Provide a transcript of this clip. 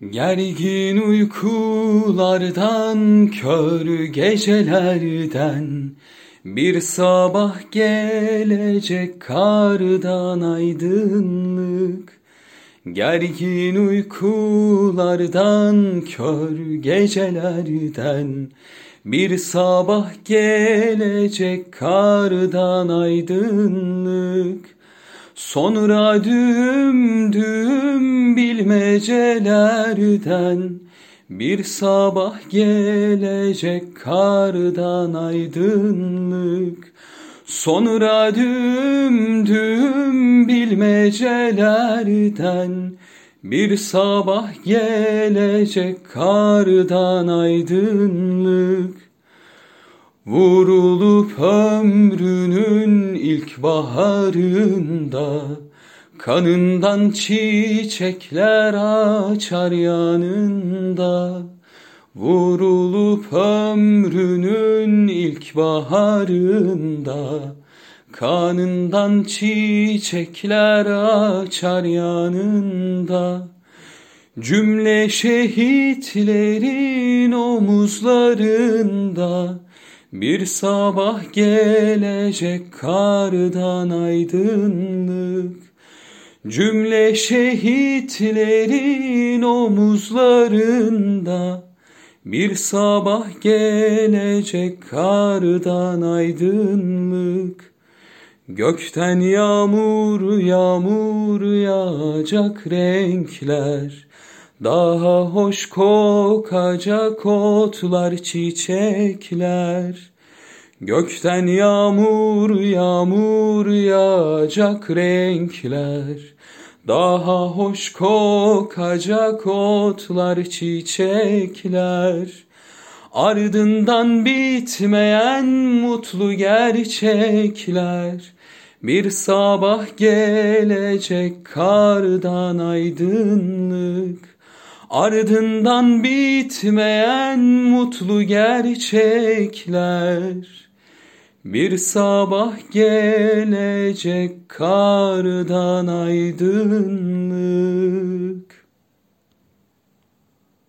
Gergin uykulardan, kör gecelerden Bir sabah gelecek kardan aydınlık. Gergin uykulardan, kör gecelerden Bir sabah gelecek kardan aydınlık Sonra düm düm bilmecelerden bir sabah gelecek kardan aydınlık. Sonra düm düm bilmecelerden bir sabah gelecek kardan aydınlık Vurulup ömrünün ilk baharında Kanından çiçekler açar yanında. Vurulup ömrünün ilk baharında Kanından çiçekler açar yanında. Cümle şehitlerin omuzlarında bir sabah gelecek kardan aydınlık. Cümle şehitlerin omuzlarında. Bir sabah gelecek kardan aydınlık. Gökten yağmur yağmur yağacak renkler daha hoş kokacak otlar çiçekler. Gökten yağmur yağmur yağacak renkler. Daha hoş kokacak otlar çiçekler. Ardından bitmeyen mutlu gerçekler. Bir sabah gelecek kardan aydınlık Ardından bitmeyen mutlu gerçekler. Bir sabah gelecek kardan aydın